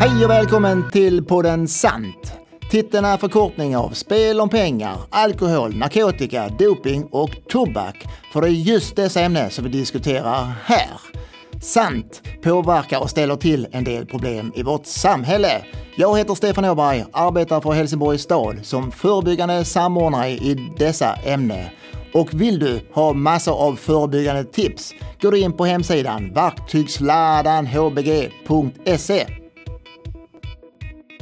Hej och välkommen till podden Sant. Titeln är förkortning av spel om pengar, alkohol, narkotika, doping och tobak. För det är just dessa ämnen som vi diskuterar här. Sant påverkar och ställer till en del problem i vårt samhälle. Jag heter Stefan Åberg, arbetar för Helsingborgs stad som förebyggande samordnare i dessa ämnen. Och vill du ha massor av förebyggande tips, gå du in på hemsidan verktygsladanhbg.se.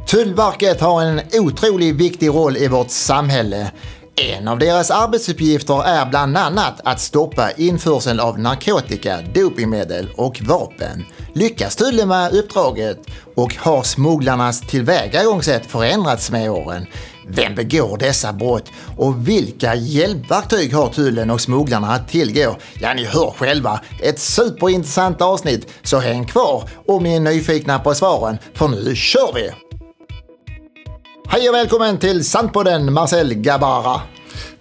Tullverket har en otroligt viktig roll i vårt samhälle. En av deras arbetsuppgifter är bland annat att stoppa införseln av narkotika, dopingmedel och vapen. Lyckas tullen med uppdraget och har smugglarnas tillvägagångssätt förändrats med åren? Vem begår dessa brott och vilka hjälpverktyg har tullen och smugglarna att tillgå? Ja, ni hör själva. Ett superintressant avsnitt, så häng kvar om ni är nyfikna på svaren, för nu kör vi! Hej och välkommen till Sandpodden Marcel Gabara.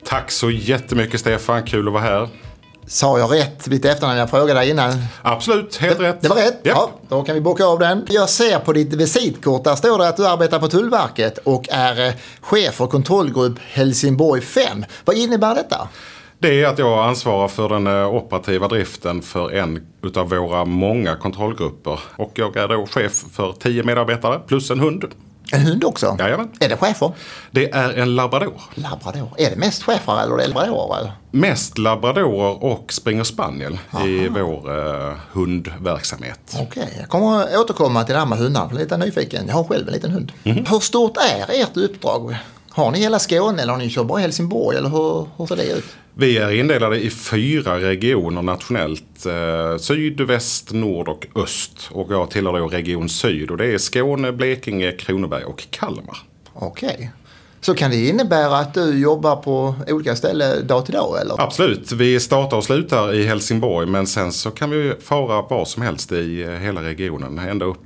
Tack så jättemycket Stefan, kul att vara här. Sa jag rätt lite efter när jag frågade dig innan? Absolut, helt det, rätt. Det var rätt? Yep. Ja, då kan vi bocka av den. Jag ser på ditt visitkort, där står det att du arbetar på Tullverket och är eh, chef för kontrollgrupp Helsingborg 5. Vad innebär detta? Det är att jag ansvarar för den eh, operativa driften för en utav våra många kontrollgrupper. Och jag är då chef för tio medarbetare plus en hund. En hund också? Jajamän. Är det chefer? Det är en labrador. Labrador. Är det mest chefer eller är det labradorer? Eller? Mest labradorer och springer spaniel i vår eh, hundverksamhet. Okej, okay. jag kommer återkomma till det här med hundar. Jag är lite nyfiken. Jag har själv en liten hund. Mhm. Hur stort är ert uppdrag? Har ni hela Skåne eller har ni kör bara Helsingborg eller hur, hur ser det ut? Vi är indelade i fyra regioner nationellt. Eh, syd, väst, nord och öst. Och jag tillhör då region syd och det är Skåne, Blekinge, Kronoberg och Kalmar. Okej. Så kan det innebära att du jobbar på olika ställen dag till dag eller? Absolut, vi startar och slutar i Helsingborg men sen så kan vi fara var som helst i eh, hela regionen. Ända upp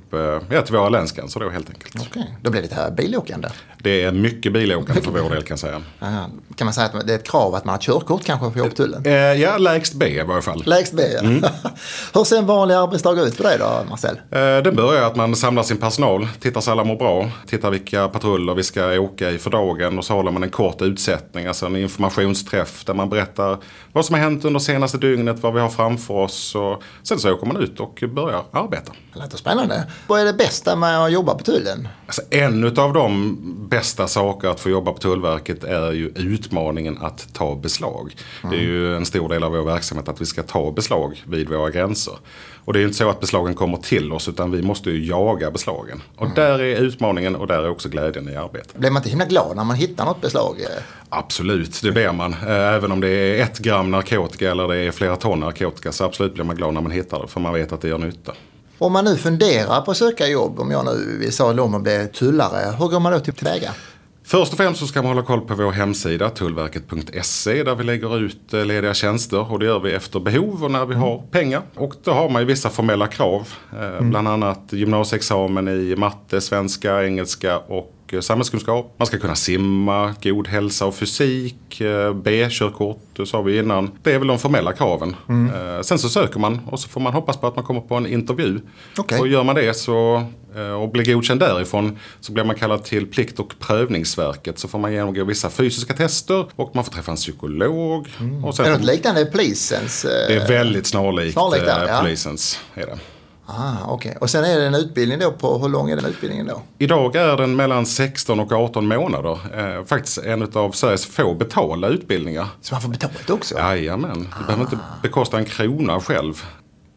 ja, till våra länsgränser då helt enkelt. Okej, okay. då blir det här bilåkande? Det är mycket bilåkande för vår del kan jag säga. Aha. Kan man säga att det är ett krav att man har körkort kanske för att jobba tullen? Eh, ja, lägst B i varje fall. Lägst B, ja. Mm. Hur ser en vanlig arbetsdag ut för dig då, Marcel? Eh, den börjar att man samlar sin personal, tittar så alla mår bra, tittar vilka patruller vi ska åka i för dagen och så håller man en kort utsättning, alltså en informationsträff där man berättar vad som har hänt under senaste dygnet, vad vi har framför oss och sen så åker man ut och börjar arbeta. Det låter spännande. Vad är det bästa med att jobba på tullen? Alltså, en av de bästa saker att få jobba på Tullverket är ju utmaningen att ta beslag. Mm. Det är ju en stor del av vår verksamhet att vi ska ta beslag vid våra gränser. Och det är ju inte så att beslagen kommer till oss utan vi måste ju jaga beslagen. Och mm. där är utmaningen och där är också glädjen i arbetet. Blir man inte himla glad när man hittar något beslag? Absolut, det blir man. Även om det är ett gram narkotika eller det är flera ton narkotika så absolut blir man glad när man hittar det för man vet att det gör nytta. Om man nu funderar på att söka jobb, om jag nu vill sadla om och bli tullare, hur går man då tillväga? Först och främst så ska man hålla koll på vår hemsida tullverket.se där vi lägger ut eh, lediga tjänster och det gör vi efter behov och när vi har pengar. Och då har man ju vissa formella krav, mm. bland annat gymnasieexamen i matte, svenska, engelska och samhällskunskap. Man ska kunna simma, god hälsa och fysik, eh, B-körkort, det sa vi innan. Det är väl de formella kraven. Mm. Sen så söker man och så får man hoppas på att man kommer på en intervju. Okay. Och gör man det så och blir godkänd därifrån så blir man kallad till Plikt och prövningsverket. Så får man genomgå vissa fysiska tester och man får träffa en psykolog. Mm. Och sen är det något liknande polisens? Det är väldigt snarlikt, snarlikt där, polisens. Är det. Ah, okay. Och sen är det en utbildning då på, hur lång är den utbildningen då? Idag är den mellan 16 och 18 månader. Eh, faktiskt en av Sveriges få betalda utbildningar. Så man får betalt också? Jajamän, du ah. behöver inte bekosta en krona själv.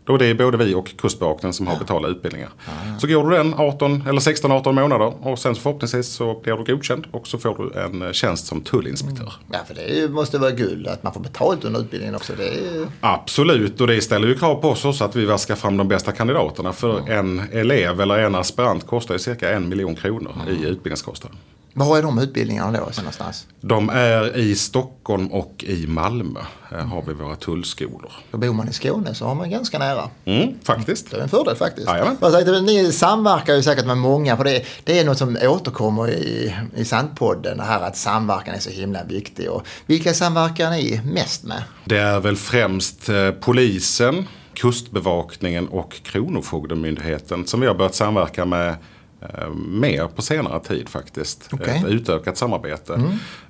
Då det är både vi och Kustbevakningen som har betalat utbildningar. Ah. Så går du den 18, eller 16-18 månader och sen förhoppningsvis så blir du godkänd och så får du en tjänst som tullinspektör. Mm. Ja, för det måste vara guld att man får betalt under utbildningen också. Är... Absolut, och det ställer ju krav på oss också att vi vaskar fram de bästa kandidaterna. För mm. en elev eller en aspirant kostar ju cirka en miljon kronor mm. i utbildningskostnader. Var är de utbildningarna då någonstans? De är i Stockholm och i Malmö. Här har vi våra tullskolor. Då bor man i Skåne så har man ganska nära. Mm, faktiskt. Det är en fördel faktiskt. Jajamän. Ni samverkar ju säkert med många för det, det är något som återkommer i, i Sandpodden. Det här att samverkan är så himla viktig. Och vilka samverkar ni mest med? Det är väl främst eh, polisen, Kustbevakningen och Kronofogdemyndigheten som vi har börjat samverka med eh, mer på senare tid faktiskt. Okej. Ett utökat samarbete.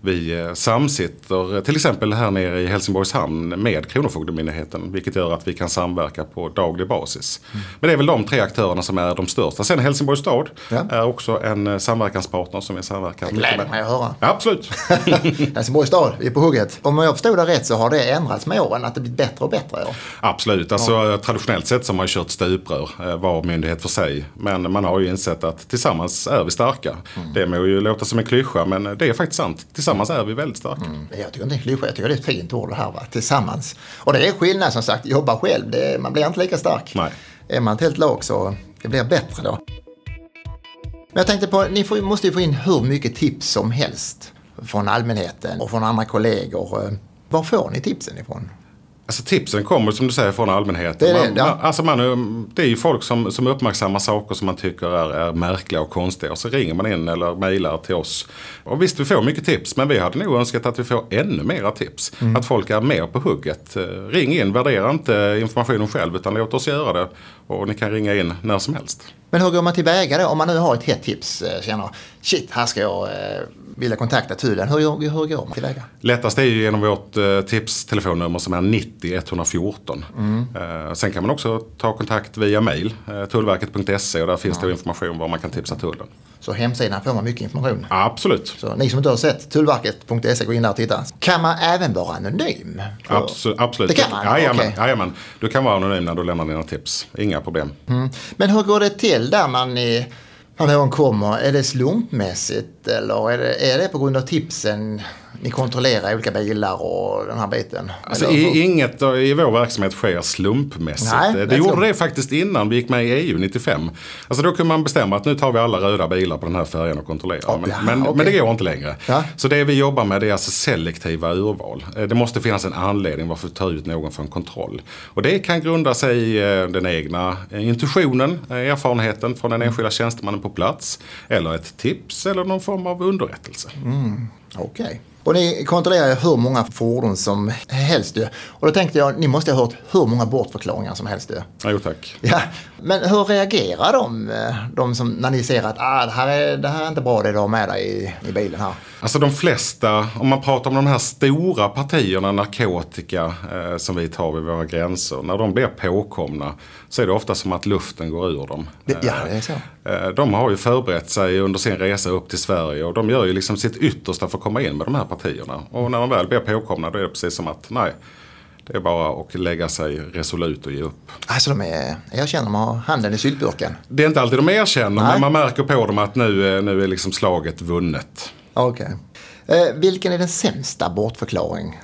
Vi eh, samsitter eh, till exempel här nere i Helsingborgs hamn med Kronofogdemyndigheten. Vilket gör att vi kan samverka på daglig basis. Men det är väl de tre aktörerna som är de största. Sen Helsingborgs stad Ja. är också en eh, samverkanspartner som vi samverkar mycket Gläder med. mig att höra. Ja, Absolut. Helsingborgs stad, vi är på hugget. Om jag förstod det rätt så har det ändrats med åren, att det blivit bättre och bättre. Ja. Absolut, alltså, traditionellt sett så har man kört stuprör eh, var myndighet för sig. Men man har ju insett att tillsammans är vi starka. Det må ju låta som en klyscha men det är faktiskt sant. Tillsammans är vi väldigt starka. Jag tycker inte det är en klyscha, jag tycker det är ett fint ord det här va, tillsammans. Och det är skillnad som sagt, jobba själv, det, man blir inte lika stark. Nej. Är man ett helt lag så det blir bättre då. Men jag tänkte på, ni får, måste ju få in hur mycket tips som helst från allmänheten och från andra kollegor. Var får ni tipsen ifrån? Alltså tipsen kommer som du säger från allmänheten. Det är det, man, ja. man, alltså man, det är ju folk som, som uppmärksammar saker som man tycker är, är märkliga och konstiga. Och så ringer man in eller mejlar till oss. Och visst, vi får mycket tips. Men vi hade nog önskat att vi får ännu mera tips. Mm. Att folk är mer på hugget. Eh, Ring in, värdera inte informationen själv utan låt oss göra det. Och ni kan ringa in när som helst. Men hur går man tillväga då om man nu har ett hett tips, eh, känner shit, här ska jag eh, vilja kontakta tullen. Hur, hur, hur går man tillväga? Lättast är ju genom vårt eh, tipstelefonnummer som är 90 114. Eh, sen kan man också ta kontakt via mail, eh, tullverket.se och där finns det information var man kan tipsa tullen. Så hemsidan får man mycket information. Absolut. Så ni som inte har sett tullverket.se, gå in där och titta. Kan man även vara anonym? För- Absolut. absolut. Det kan man? Jajamän, Okej. jajamän. Du kan vara anonym när du lämnar dina tips. Inga problem. Mm. Men hur går det till där man, i, när någon kommer? Är det slumpmässigt eller är det, är det på grund av tipsen ni kontrollerar olika bilar och den här biten? Alltså, i, inget i vår verksamhet sker slumpmässigt. Nej, det gjorde det faktiskt innan vi gick med i EU 95. Alltså då kunde man bestämma att nu tar vi alla röda bilar på den här färjan och kontrollerar. Ja, men, ja, men, okej. men det går inte längre. Ja. Så det vi jobbar med det är alltså selektiva urval. Eh, Det måste finnas en anledning varför vi tar ut någon för en kontroll. Och det kan grunda sig i eh, den egna eh, intuitionen, erfarenheten från den enskilda tjänstemannen på plats. Eller ett tips eller någon form av underrättelse. Okej. Och ni kontrollerar ju hur många fordon som helst ju. Och då tänkte jag, ni måste ha hört hur många bortförklaringar som helst ju. Jo tack. Ja, men hur reagerar de, eh, de som, när ni ser att ah, det, här är, det här är inte bra det du har med dig i, i bilen här? Alltså de flesta, om man pratar om de här stora partierna narkotika eh, som vi tar vid våra gränser. När de blir påkomna så är det ofta som att luften går ur dem. Det, ja, det är så. Eh, de har ju förberett sig under sin resa upp till Sverige och de gör ju liksom sitt yttersta för att komma in med de här partierna. Och när de väl blir påkomna då är det precis som att nej, det är bara att lägga sig resolut och ge upp. Alltså de är, jag känner de har handen i syltburken. Det är inte alltid de erkänner Nej. men man märker på dem att nu, nu är liksom slaget vunnet. Okej. Eh, vilken är den sämsta bortförklaring?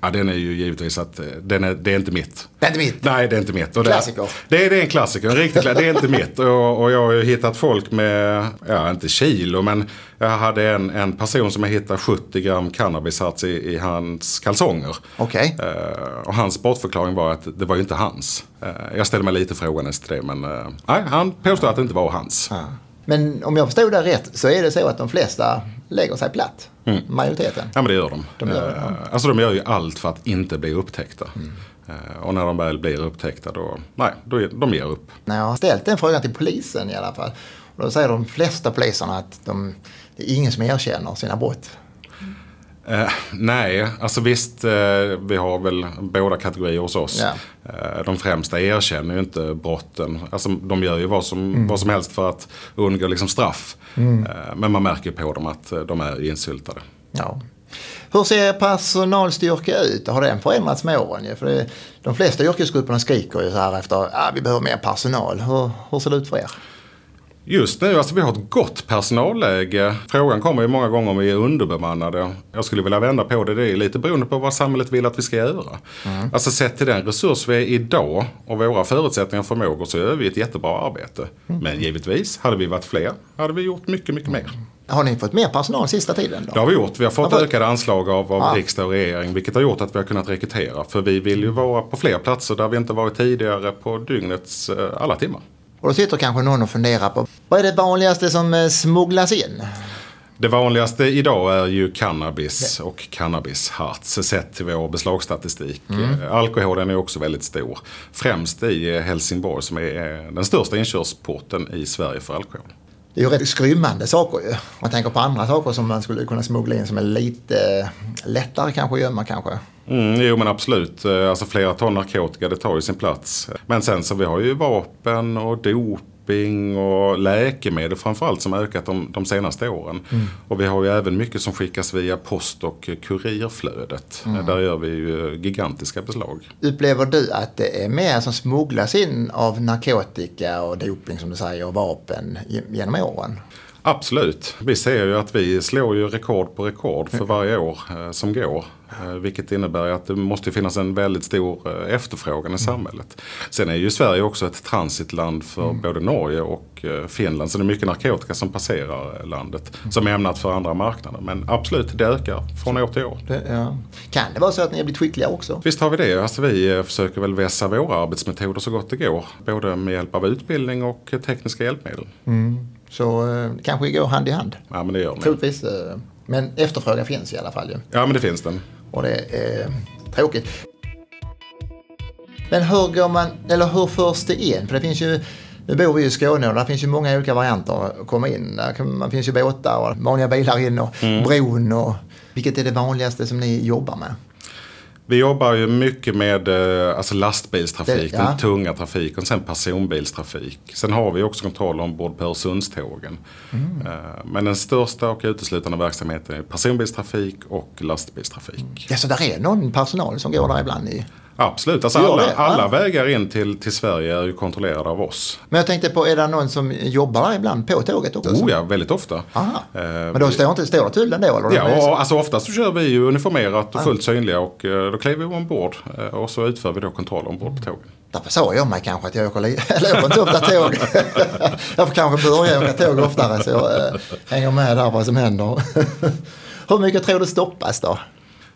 Ja, den är ju givetvis att eh, den är, det är inte mitt. Det är inte mitt. Nej, det är inte mitt. Och det, Klassiker. Det, är- det är en klassiker, en riktig klassiker. Det är inte mitt. Och, och jag har ju hittat folk med, ja inte kilo, men jag hade en, en person som jag hittade 70 gram cannabisharts i, i hans kalsonger. Okej. Eh, och hans bortförklaring var att det var ju inte hans. Eh, jag ställer mig lite frågande till det, men eh, nej, han påstod att det inte var hans. Ja. Men om jag förstod det rätt så är det så att de flesta lägger sig platt. Mm. Majoriteten. Ja men det gör de. De gör det, ja. Mm. Eh, Alltså de gör ju allt för att inte bli upptäckta. Eh, Och när de väl blir upptäckta då, nej, då, de ger upp. När jag har ställt den frågan till polisen i alla fall. Och då säger de flesta poliserna att de, det är ingen som erkänner sina brott. Eh, nej, alltså visst, eh, vi har väl båda kategorier hos oss. Ja. Eh, de främsta erkänner ju inte brotten. Alltså, de gör ju vad som, Mm. vad som helst för att undgå liksom, straff. Eh, men man märker på dem att eh, de är insyltade. Ja. Hur ser personalstyrka ut? Har den förändrats med åren? För det, de flesta yrkesgrupperna skriker ju så här efter att ah, vi behöver mer personal. Hur, hur ser det ut för er? Just nu, alltså vi har ett gott personalläge. Frågan kommer ju många gånger om vi är underbemannade. Jag skulle vilja vända på det. Det är lite beroende på vad samhället vill att vi ska göra. Alltså sett till den resurs vi är idag och våra förutsättningar och förmågor så gör vi ett jättebra arbete. Men givetvis, hade vi varit fler hade vi gjort mycket, mycket mer. Har ni fått mer personal sista tiden? Då? Det har vi gjort. Vi har fått ökade anslag av, av Ja. riksdag och regering. Vilket har gjort att vi har kunnat rekrytera. För vi vill ju vara på fler platser där vi inte varit tidigare på dygnets eh, alla timmar. Och då sitter kanske någon och funderar på vad är det vanligaste som eh, smugglas in? Det vanligaste idag är ju cannabis och cannabisharts sett till vår beslagsstatistik. Eh, Alkoholen är också väldigt stor. Främst i eh, Helsingborg som är den största inkörsporten i Sverige för alkohol. Det är ju rätt skrymmande saker ju. Man tänker på andra saker som man skulle kunna smuggla in som är lite lättare kanske att gömma kanske. Mm, jo men absolut. Alltså flera ton narkotika det tar ju sin plats. Men sen så vi har ju vapen och dop shopping och läkemedel framförallt som ökat de, de senaste åren. Mm. Och vi har ju även mycket som skickas via post och kurirflödet. Mm. Där gör vi ju gigantiska beslag. Upplever du att det är mer som smugglas in av narkotika och doping som du säger och vapen genom åren? Absolut. Vi ser ju att vi slår ju rekord på rekord för varje år eh, som går. Eh, vilket innebär att det måste finnas en väldigt stor eh, efterfrågan i mm. samhället. Sen är ju Sverige också ett transitland för mm. både Norge och Finland. Så det är mycket narkotika som passerar landet. Mm. Som är ämnat för andra marknader. Men absolut, det ökar från år till år. Det, ja. Kan det vara så att ni har blivit skickliga också? Visst har vi det. Alltså vi försöker väl vässa våra arbetsmetoder så gott det går. Både med hjälp av utbildning och tekniska hjälpmedel. Mm. Så eh, kanske går hand i hand. Ja men det gör det. Troligtvis. Eh, men efterfrågan finns i alla fall ju. Ja men det finns den. Och det är tråkigt. Men hur går man, eller hur förs det in? För det finns ju, nu bor vi i Skåne och där finns ju många olika varianter att komma in. Där finns ju båtar och vanliga bilar in och mm. bron och vilket är det vanligaste som ni jobbar med? Vi jobbar ju mycket med eh, alltså lastbilstrafik, det, ja. den tunga trafiken, och sen personbilstrafik. Sen har vi också kontroll ombord på Öresundstågen. Mm. Eh, men den största och uteslutande verksamheten är personbilstrafik och lastbilstrafik. Ja, så där är någon personal som går där ibland i Absolut, alltså alla, alla vägar in till, till Sverige är ju kontrollerade av oss. Men jag tänkte på, är det någon som jobbar ibland på tåget också? Oh ja, väldigt ofta. Aha. Eh, Men då står, inte, står det tullen då? Eller? Ja, alltså oftast så kör vi ju uniformerat och fullt synliga och eh, då kliver vi ombord eh, och så utför vi då kontroll ombord på tågen. Därför sa jag mig kanske att jag åker, eller åker inte ofta tåg. jag får kanske börja åka tåg oftare så jag hänger med där vad som händer. Hur mycket tror du stoppas då?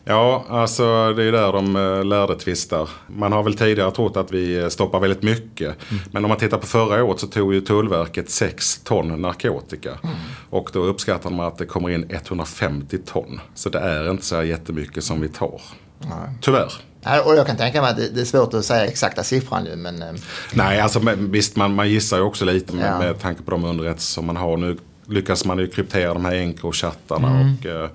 Ja, alltså det är där de eh, lärde tvistar. Man har väl tidigare trott att vi eh, stoppar väldigt mycket. Mm. Men om man tittar på förra året så tog ju Tullverket 6 ton narkotika. Mm. Och då uppskattar man att det kommer in 150 ton. Så det är inte så jättemycket som vi tar. Nej. Tyvärr. Och jag kan tänka mig att det är svårt att säga exakta siffran nu. Men... Eh, Nej, alltså visst man, man gissar ju också lite med, ja. med tanke på de underrättelser som man har. Nu lyckas man ju kryptera de här Encro-chattarna. Mm. Och,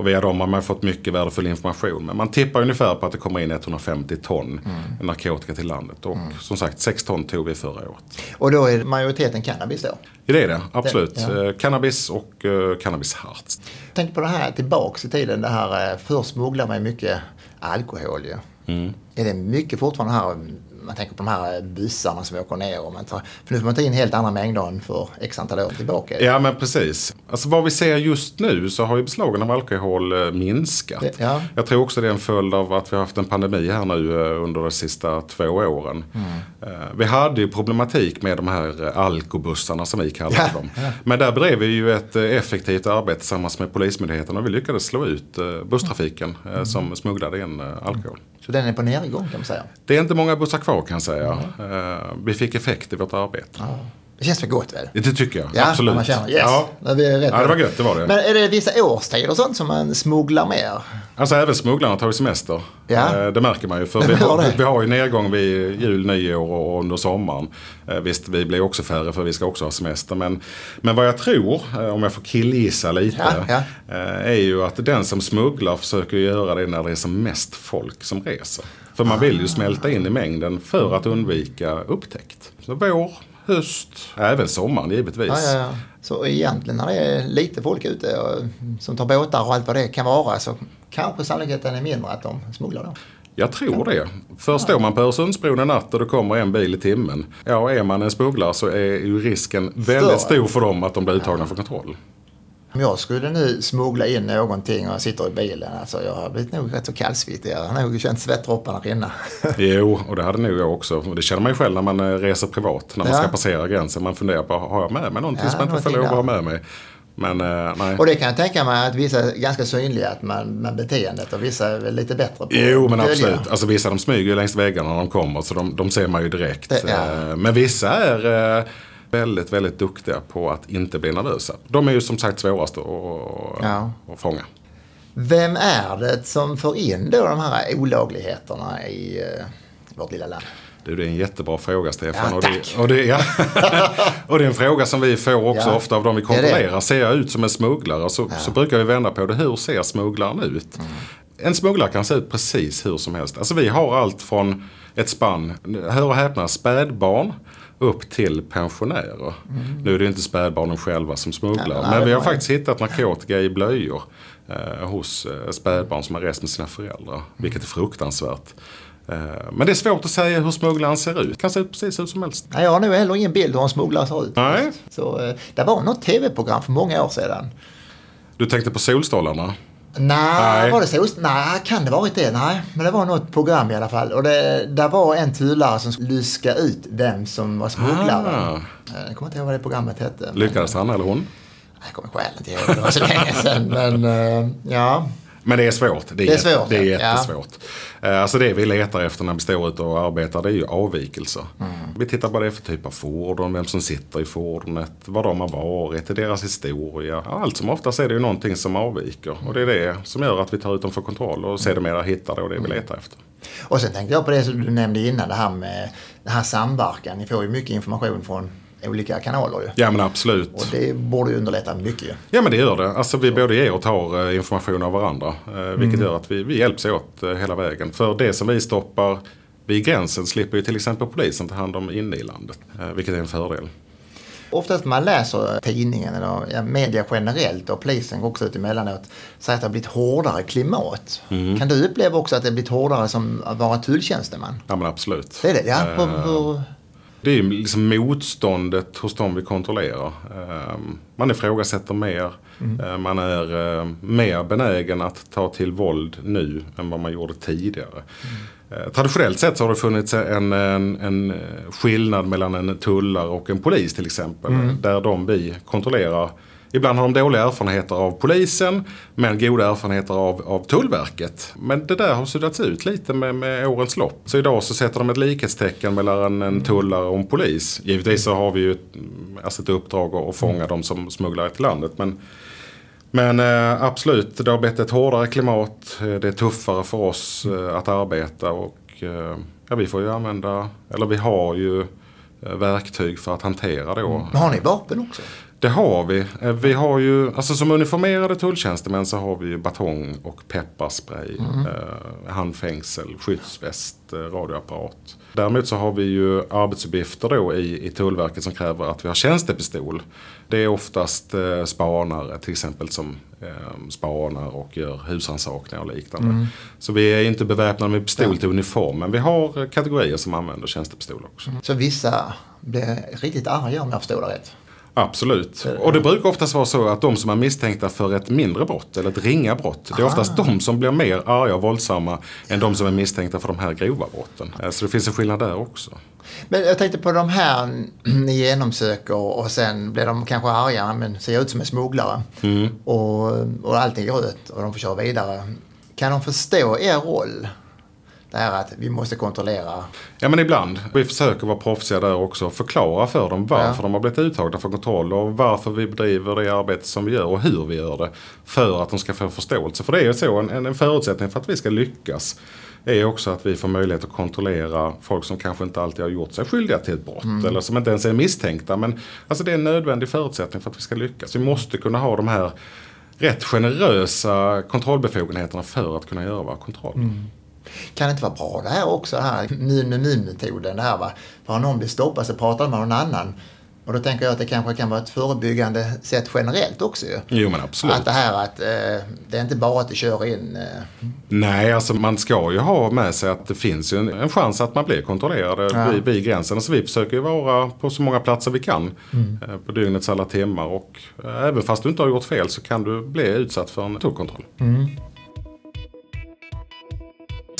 och via dem har man fått mycket värdefull information. Men man tippar ungefär på att det kommer in 150 ton mm. narkotika till landet. Och mm. som sagt 6 ton tog vi förra året. Och då är majoriteten cannabis då? Ja, det är det, absolut. Det, ja. Eh, cannabis och uh, cannabisharts. Tänk på det här tillbaks i tiden. Det här, uh, först smugglar man mycket alkohol ju. Mm. Är det mycket fortfarande här man tänker på de här bussarna som åker ner. Och man tar, för nu får man ta in helt andra mängder än för x antal år tillbaka. Ja men precis. Alltså vad vi ser just nu så har ju beslagen av alkohol eh, minskat. Ja. Jag tror också det är en följd av att vi har haft en pandemi här nu eh, under de sista två åren. Mm. Eh, vi hade ju problematik med de här alkobussarna som vi kallar ja. dem. Men där bedrev vi ju ett effektivt arbete tillsammans med Polismyndigheten och vi lyckades slå ut busstrafiken mm. som smugglade in alkohol. Så den är på nedgång kan man säga? Det är inte många bussar kvar kan jag säga. Mm. Vi fick effekt i vårt arbete. Ja. Det känns för gott väl? Det tycker jag, ja, absolut. Man känner, yes, ja. Ja, det var gött, det var det. Men är det vissa årstider och sånt som man smugglar mer? Alltså även smugglarna tar ju semester. Ja. Eh, det märker man ju. För vi har, vi har ju nedgång vid jul, nyår och under sommaren. Eh, visst, vi blir också färre för vi ska också ha semester. Men, men vad jag tror, eh, om jag får killgissa lite, ja, ja. är ju att den som smugglar försöker göra det när det är som mest folk som reser. För man vill ju smälta in i mängden för att undvika upptäckt. Så vår, höst, även sommaren givetvis. Ja, ja, ja. Så egentligen när det är lite folk ute och, som tar båtar och allt vad det kan vara så kanske sannolikheten är mindre att de smugglar då. Jag tror det. För står man på Öresundsbron en natt och det kommer en bil i timmen. Ja, är man en smugglare så är ju risken väldigt stor för dem att de blir uttagna för kontroll. Om jag skulle nu smuggla in någonting och sitter i bilen, alltså jag har blivit nog rätt så kallsvettig. Jag har nog känt svettdropparna rinna. jo, och det hade nog jag också. Det känner man ju själv när man eh, reser privat, när man ja. ska passera gränsen. Man funderar på, har jag med mig någonting ja, som jag inte får lov att ha med mig? Men, eh, nej. Och det kan jag tänka mig att vissa är ganska synliga att man, med beteendet och vissa är lite bättre på Jo men absolut. Alltså, vissa de smyger ju längs väggarna när de kommer så de, de ser man ju direkt. Det, ja. Eh, men vissa är väldigt, väldigt duktiga på att inte bli nervösa. De är ju som sagt svårast att, ja. att fånga. Vem är det som får in då de här olagligheterna i vårt lilla land? Du, det är en jättebra fråga Stefan. Ja, och, det, och, det, ja. och det är en fråga som vi får också Ja, ofta av de vi kontrollerar. Ser jag ut som en smugglare så, så brukar vi vända på det. Hur ser smugglaren ut? Mm. En smugglare kan se ut precis hur som helst. Alltså vi har allt från ett spann, hör och häpna, spädbarn upp till pensionärer. Nu är det inte spädbarnen själva som smugglar. Mm. Men vi har faktiskt hittat narkotika i blöjor eh, hos eh, spädbarn som har rest med sina föräldrar. Vilket är fruktansvärt. Eh, men det är svårt att säga hur smugglaren ser ut. Kan se ut precis hur som helst. Nej, jag har nog heller ingen bild hur en smugglare ser ut. Nej. Så, eh, det var något tv-program för många år sedan. Du tänkte på solstolarna? Nej, var det så? Nej, kan det varit det? Nej, men det var något program i alla fall. Och det, där var en tullare som luska ut vem som var smugglare. Ah. Eh, Jag kommer inte ihåg vad det programmet hette. men- Lyckades han eller hon? Jag kommer själv inte ihåg, det var så länge sedan. Men eh, ja, Men det är svårt. Det är, Det är svårt, det är ja. jättesvårt. Eh, Alltså det vi letar efter när vi står ute och arbetar det är ju avvikelser. Mm. Vi tittar på det för typ av fordon, vem som sitter i fordonet, vad de har varit, deras historia. Ja, Allt som oftast är det ju någonting som avviker. Och det är det som gör att vi tar ut dem för kontroll och sedermera hittar då det Mm. vi letar efter. Och sen tänkte jag på det som du nämnde innan, det här med den här samverkan. Ni får ju mycket information från olika kanaler ju. Ja men absolut. Och det borde ju underlätta mycket ju. Ja men det gör det. Alltså vi både ger och tar eh, information av varandra. eh, Vilket Mm. gör att vi, vi hjälps åt eh, hela vägen. För det som vi stoppar vid gränsen slipper ju till exempel polisen ta hand om inne i landet. Vilket är en fördel. Oftast när man läser tidningen eller media generellt och polisen går också ut emellanåt säger att det har blivit hårdare klimat. Mm. Kan du uppleva också att det har blivit hårdare som att vara tulltjänsteman? Ja men absolut. Det är det, ja. Hur, hur, Det är liksom motståndet hos dem vi kontrollerar. Ehm, Man ifrågasätter mer. Eh, Man är eh, mer benägen att ta till våld nu än vad man gjorde tidigare. Eh, Traditionellt sett så har det funnits en, en, en skillnad mellan en tullare och en polis till exempel. Där de vi kontrollerar Ibland har de dåliga erfarenheter av polisen men goda erfarenheter av, av Tullverket. Men det där har suddats ut lite med, med årens lopp. Så idag så sätter de ett likhetstecken mellan en, en tullare och en polis. Givetvis så har vi ju ett, alltså ett uppdrag att, fånga de som smugglar till landet. Men, men eh, absolut, det har blivit ett hårdare klimat. Eh, det är tuffare för oss eh, att arbeta och eh, ja, vi får ju använda, eller vi har ju eh, verktyg för att hantera då mm. men har ni vapen också? Det har vi. Eh, Vi har ju, alltså som uniformerade tulltjänstemän så har vi ju batong och pepparspray, eh, handfängsel, skyddsväst, eh, radioapparat. Däremot så har vi ju arbetsuppgifter då i, i Tullverket som kräver att vi har tjänstepistol. Det är oftast eh, spanare till exempel som eh, spanar och gör husrannsakningar och liknande. Så vi är inte beväpnade med pistol till uniform men vi har eh, kategorier som använder tjänstepistol också. Så vissa blir riktigt arga om jag förstår det rätt. Absolut. Och det brukar oftast vara så att de som är misstänkta för ett mindre brott eller ett ringa brott. Det är oftast de som blir mer arga och våldsamma än de som är misstänkta för de här grova brotten. Eh, Så det finns en skillnad där också. Men jag tänkte på de här ni genomsöker och sen blir de kanske arga men ser ut som en smugglare. Och, och allting är rött och de får köra vidare. Kan de förstå er roll? Det här att vi måste kontrollera. Ja men ibland. Vi försöker vara proffsiga där också och förklara för dem varför Ja. de har blivit uttagna för kontroll och varför vi bedriver det arbete som vi gör och hur vi gör det. För att de ska få förståelse. För det är ju så, en, en förutsättning för att vi ska lyckas är också att vi får möjlighet att kontrollera folk som kanske inte alltid har gjort sig skyldiga till ett brott. Eller som inte ens är misstänkta. Men alltså det är en nödvändig förutsättning för att vi ska lyckas. Vi måste kunna ha de här rätt generösa kontrollbefogenheterna för att kunna göra våra kontroller. Kan det inte vara bra det här också, det här nu-nu-nu-metoden. Det här va? För om någon blir stoppad så pratar de med någon annan. Och då tänker jag att det kanske kan vara ett förebyggande sätt generellt också ju. Jo men absolut. Att det här att eh, det är inte bara att du kör in. Eh, Nej, alltså man ska ju ha med sig att det finns ju en, en chans att man blir kontrollerad Ja. vid, vid gränsen. Så vi försöker ju vara på så många platser vi kan eh, på dygnets alla timmar. Och eh, även fast du inte har gjort fel så kan du bli utsatt för en tullkontroll.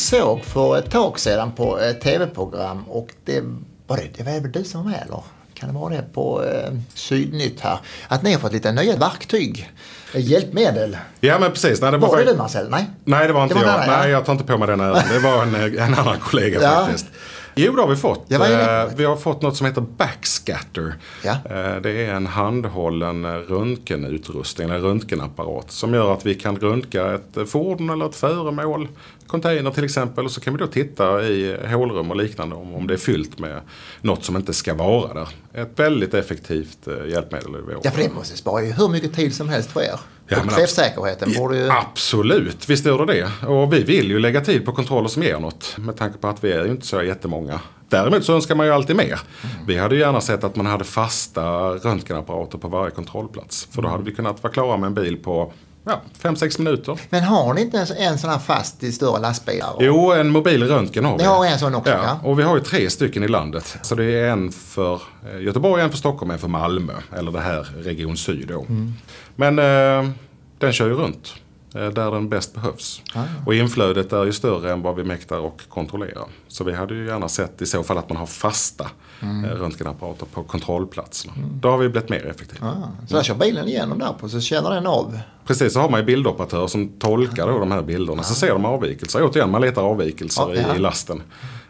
Såg för ett tag sedan på ett tv-program och det var det, det var väl du som var med eller? Kan det vara det på eh, Sydnytt här? Att ni har fått lite nya verktyg, eh, hjälpmedel. Ja men precis. Nej, det var, Var det du Marcel? Nej? Nej det var inte Det var jag. annan, Nej ja. jag tar inte på mig den äran. Det var en, en annan kollega Ja. faktiskt. Jo, det har vi fått. Ja? Eh, Vi har fått något som heter backscatter. Ja. Eh, Det är en handhållen röntgenutrustning, eller röntgenapparat, som gör att vi kan röntga ett eh, fordon eller ett föremål, container till exempel, och så kan vi då titta i hålrum och liknande om, om det är fyllt med något som inte ska vara där. Ett väldigt effektivt eh, hjälpmedel i vår. Ja, för det måste spara hur mycket tid som helst för er. Ja, och träffsäkerheten borde ju... Absolut, visst gör det det. Och vi vill ju lägga tid på kontroller som ger något. Med tanke på att vi är ju inte så jättemånga. Däremot så önskar man ju alltid mer. Vi hade ju gärna sett att man hade fasta röntgenapparater på varje kontrollplats. För då hade vi kunnat vara klara med en bil på ja, 5-6 minuter. Men har ni inte en, en sån här fast i större lastbilar? Jo, en mobil röntgen har vi. Ni har en sån också, ja. Och vi har ju tre stycken i landet. Så det är en för eh, Göteborg, en för Stockholm, en för Malmö. Eller det här Region Syd då. Mm. Men eh, den kör ju runt. Eh, Där den bäst behövs. Ah. Och inflödet är ju större än vad vi mäktar och kontrollera. Så vi hade ju gärna sett i så fall att man har fasta Mm. eh, röntgenapparater på kontrollplatserna. Då har vi blivit mer effektiva. Ah, så där kör bilen igenom där på så känner den av. Precis, så har man ju bildoperatörer som tolkar då de här bilderna. Så ser de avvikelser. Återigen, man letar avvikelser Ja, ja. i, i lasten.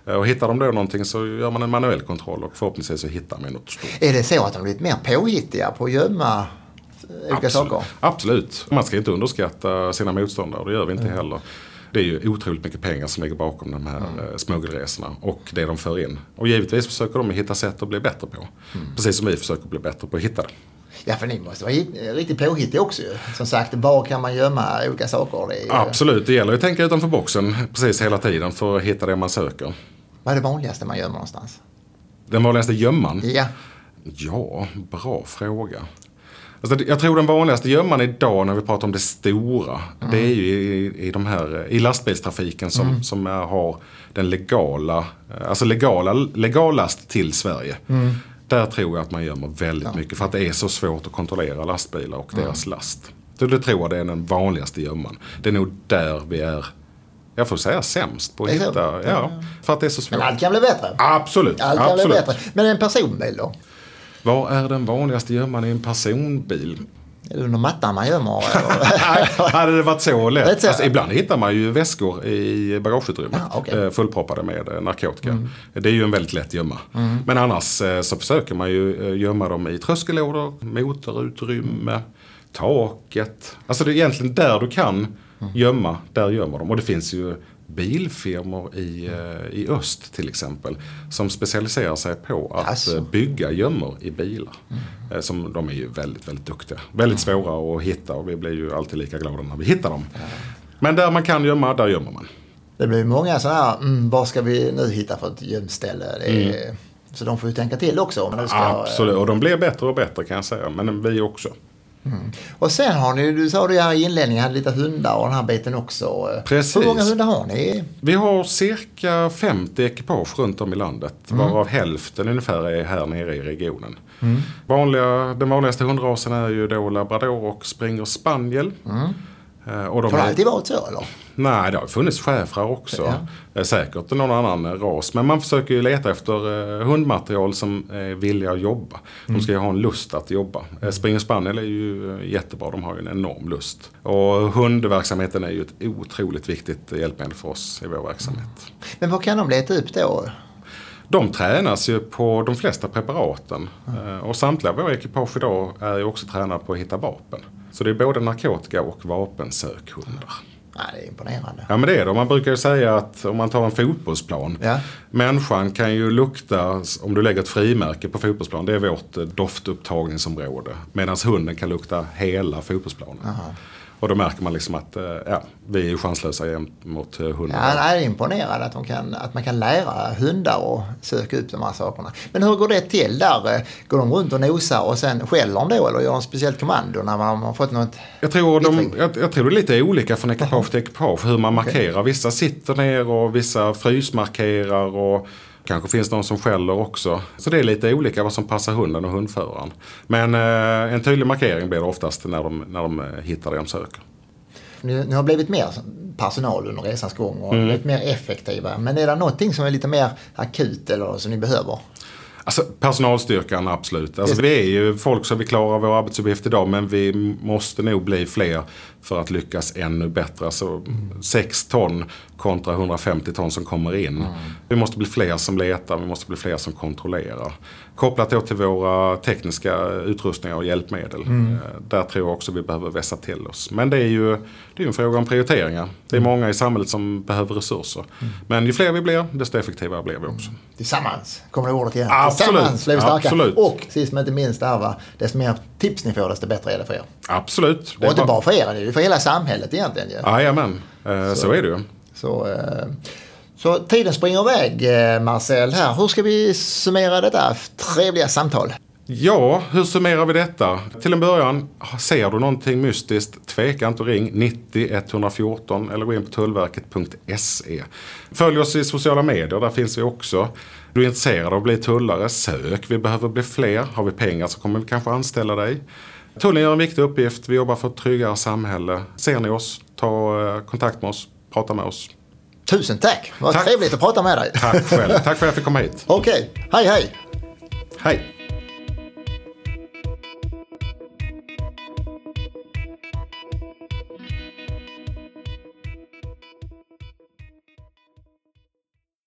Eh, Och hittar de då någonting så gör man en manuell kontroll och förhoppningsvis så hittar man något stort. Är det så att de har blivit mer påhittiga på att gömma eh, olika saker? Absolut. Man ska inte underskatta sina motståndare och det gör vi inte heller. Det är ju otroligt mycket pengar som ligger bakom de här mm. smuggelresorna och det de för in. Och givetvis försöker de hitta sätt att bli bättre på. Precis som vi försöker bli bättre på att hitta det. Ja, för ni måste vara hit, riktigt påhittiga också ju. Som sagt, var kan man gömma olika saker? Det ju- Absolut, det gäller att tänka utanför boxen precis hela tiden för att hitta det man söker. Vad är det vanligaste man gömmer någonstans? Den vanligaste gömman? Ja, Ja, bra fråga. Alltså, jag tror den vanligaste gömman idag när vi pratar om det stora. Det är ju i, i, de här, i lastbilstrafiken som, som är, har den legala, alltså legala, legal last till Sverige. Där tror jag att man gömmer väldigt mycket för att det är så svårt att kontrollera lastbilar och deras last. Så det tror jag det är den vanligaste gömman. Det är nog där vi är, jag får säga sämst på att hitta. Ja, för att det är så svårt. men allt kan bli bättre. Absolut, Allt kan bli absolut. bättre. Men en personbil då? Vad är den vanligaste gömman i en personbil? Under mattan man gömmer? Hade det varit så lätt? Alltså, ibland hittar man ju väskor i bagageutrymmet. Ja, okej. eh, Fullproppade med eh, narkotika. Det är ju en väldigt lätt gömma. Men annars eh, så försöker man ju gömma dem i tröskellådor, motorutrymme, taket. Alltså det är egentligen där du kan gömma, där gömmer de. Och det finns ju bilfirmor i, eh, i öst till exempel. Som specialiserar sig på att eh, bygga gömmor i bilar. Eh, Som, de är ju väldigt, väldigt duktiga. Väldigt svåra att hitta och vi blir ju alltid lika glada när vi hittar dem. Men där man kan gömma, där gömmer man. Det blir många sådana här, mm, vad ska vi nu hitta för ett gömställe? Är, Så de får ju tänka till också. Om ska, Mm. Absolut, och de blir bättre och bättre kan jag säga. Men vi också. Och sen har ni, du sa det här i inledningen, hade lite hundar och den här biten också. Precis. Hur många hundar har ni? Vi har cirka 50 ekipage runt om i landet. Varav hälften ungefär är här nere i regionen. Vanliga, den vanligaste hundrasen är ju då labrador och springer spaniel. Eh, Och de Har det alltid varit så eller? Nej, det har funnits schäfrar också. Ja. Eh, Säkert någon annan eh, ras. Men man försöker ju leta efter eh, hundmaterial som är villiga att jobba. De ska ju ha en lust att jobba. Eh, Springer Spaniel är ju eh, jättebra. De har ju en enorm lust. Och hundverksamheten är ju ett otroligt viktigt hjälpmedel för oss i vår verksamhet. Men vad kan de leta upp då? De tränas ju på de flesta preparaten. Eh, Och samtliga våra ekipage idag är ju också tränade på att hitta vapen. Så det är både narkotika och vapensökhundar. Nej, det är imponerande. Ja men det är det. Man brukar ju säga att om man tar en fotbollsplan. Ja. Människan kan ju lukta, om du lägger ett frimärke på fotbollsplan, det är vårt eh, doftupptagningsområde. Medan hunden kan lukta hela fotbollsplanen. Och då märker man liksom att eh, ja, vi är ju chanslösa gentemot eh, hunden. Ja, jag är imponerad att, kan, att man kan lära hundar att söka upp de här sakerna. Men hur går det till där? Går de runt och nosar och sen skäller de då eller gör de speciellt kommando när man har fått något? Jag tror, de, jag, jag tror det är lite olika från ekipage till ekipage hur man markerar. Vissa sitter ner och vissa frysmarkerar och kanske finns någon som skäller också. Så det är lite olika vad som passar hunden och hundföraren. Men eh, en tydlig markering blir det oftast när de, när de eh, hittar det de söker. Ni, ni har blivit mer personal under resans gång och Mm. blivit mer effektiva. Men är det någonting som är lite mer akut eller som ni behöver? Alltså personalstyrkan absolut. Alltså, vi är ju folk som vi klarar vår arbetsuppgift idag men vi måste nog bli fler för att lyckas ännu bättre. Alltså 6 ton kontra 150 ton som kommer in. Mm. Vi måste bli fler som letar, vi måste bli fler som kontrollerar. Kopplat då till våra tekniska utrustningar och hjälpmedel. Mm. Eh, där tror jag också vi behöver vässa till oss. Men det är ju det är en fråga om prioriteringar. Det är mm. många i samhället som behöver resurser. Mm. Men ju fler vi blir, desto effektivare blir vi också. Tillsammans kommer det ordet igen. Absolut. Tillsammans blir vi starka. Absolut. Och sist men inte minst, där, va? desto mer tips ni får, desto bättre är det för er. Absolut. Och inte bara för er, det ju för hela samhället egentligen. Jajamän, eh, så. så är det ju. Så, eh, så tiden springer iväg eh, Marcel här. Hur ska vi summera detta trevliga samtal? Ja, hur summerar vi detta? Till en början, ser du någonting mystiskt, tveka inte och ring 90 114 eller gå in på tullverket.se. Följ oss i sociala medier, där finns vi också. Du är intresserad av att bli tullare, sök. Vi behöver bli fler. Har vi pengar så kommer vi kanske anställa dig. Tullen gör en viktig uppgift. Vi jobbar för ett tryggare samhälle. Ser ni oss, ta eh, kontakt med oss, prata med oss. Tusen tack! Vad tack. trevligt att prata med dig. Tack själv. Tack för att jag fick komma hit. Okej, okay. hej hej. Hej.